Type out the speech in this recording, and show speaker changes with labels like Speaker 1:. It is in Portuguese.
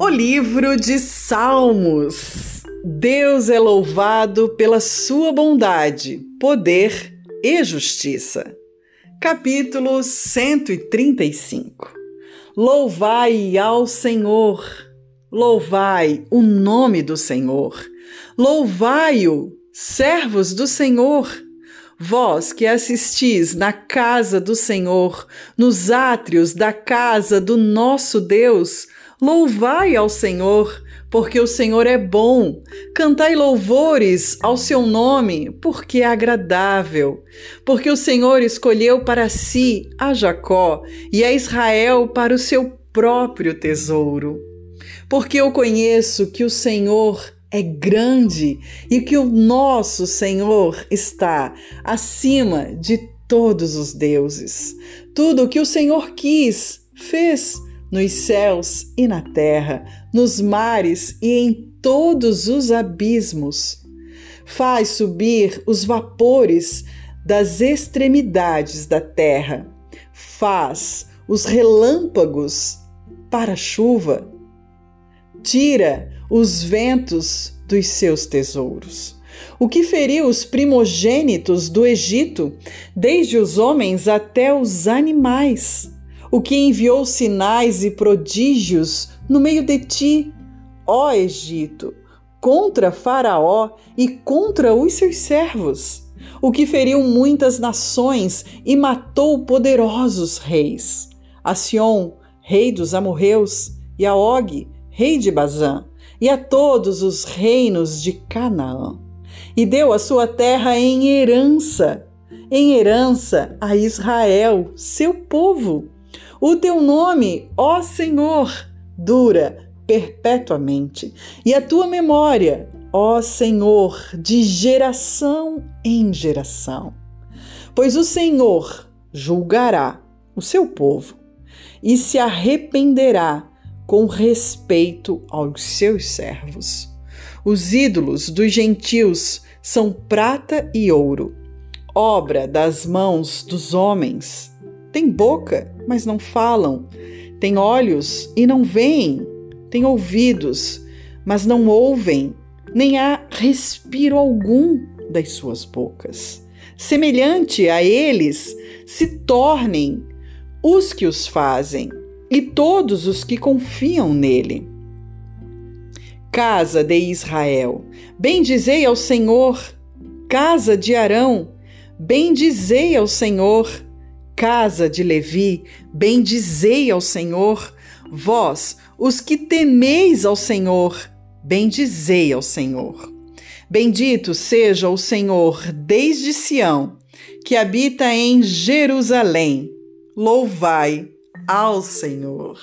Speaker 1: O livro de Salmos. Deus é louvado pela sua bondade, poder e justiça. Capítulo 135. Louvai ao Senhor. Louvai o nome do Senhor. Louvai-o, servos do Senhor. Vós que assistis na casa do Senhor, nos átrios da casa do nosso Deus, Louvai ao Senhor, porque o Senhor é bom. Cantai louvores ao seu nome, porque é agradável. Porque o Senhor escolheu para si a Jacó e a Israel para o seu próprio tesouro. Porque eu conheço que o Senhor é grande e que o nosso Senhor está acima de todos os deuses. Tudo o que o Senhor quis, fez nos céus e na terra, nos mares e em todos os abismos. Faz subir os vapores das extremidades da terra, faz os relâmpagos para a chuva, tira os ventos dos seus tesouros. O que feriu os primogênitos do Egito, desde os homens até os animais o que enviou sinais e prodígios no meio de ti, ó Egito, contra Faraó e contra os seus servos, o que feriu muitas nações e matou poderosos reis, a Sion, rei dos amorreus, e a Og, rei de Bazã, e a todos os reinos de Canaã, e deu a sua terra em herança, em herança a Israel, seu povo o teu nome, ó Senhor, dura perpetuamente, e a tua memória, ó Senhor, de geração em geração. Pois o Senhor julgará o seu povo e se arrependerá com respeito aos seus servos. Os ídolos dos gentios são prata e ouro, obra das mãos dos homens. Tem boca, mas não falam. Tem olhos e não veem. Tem ouvidos, mas não ouvem. Nem há respiro algum das suas bocas. Semelhante a eles se tornem os que os fazem e todos os que confiam nele. Casa de Israel, bendizei ao Senhor. Casa de Arão, bendizei ao Senhor casa de Levi, bendizei ao Senhor. Vós, os que temeis ao Senhor, bendizei ao Senhor. Bendito seja o Senhor desde Sião, que habita em Jerusalém. Louvai ao Senhor.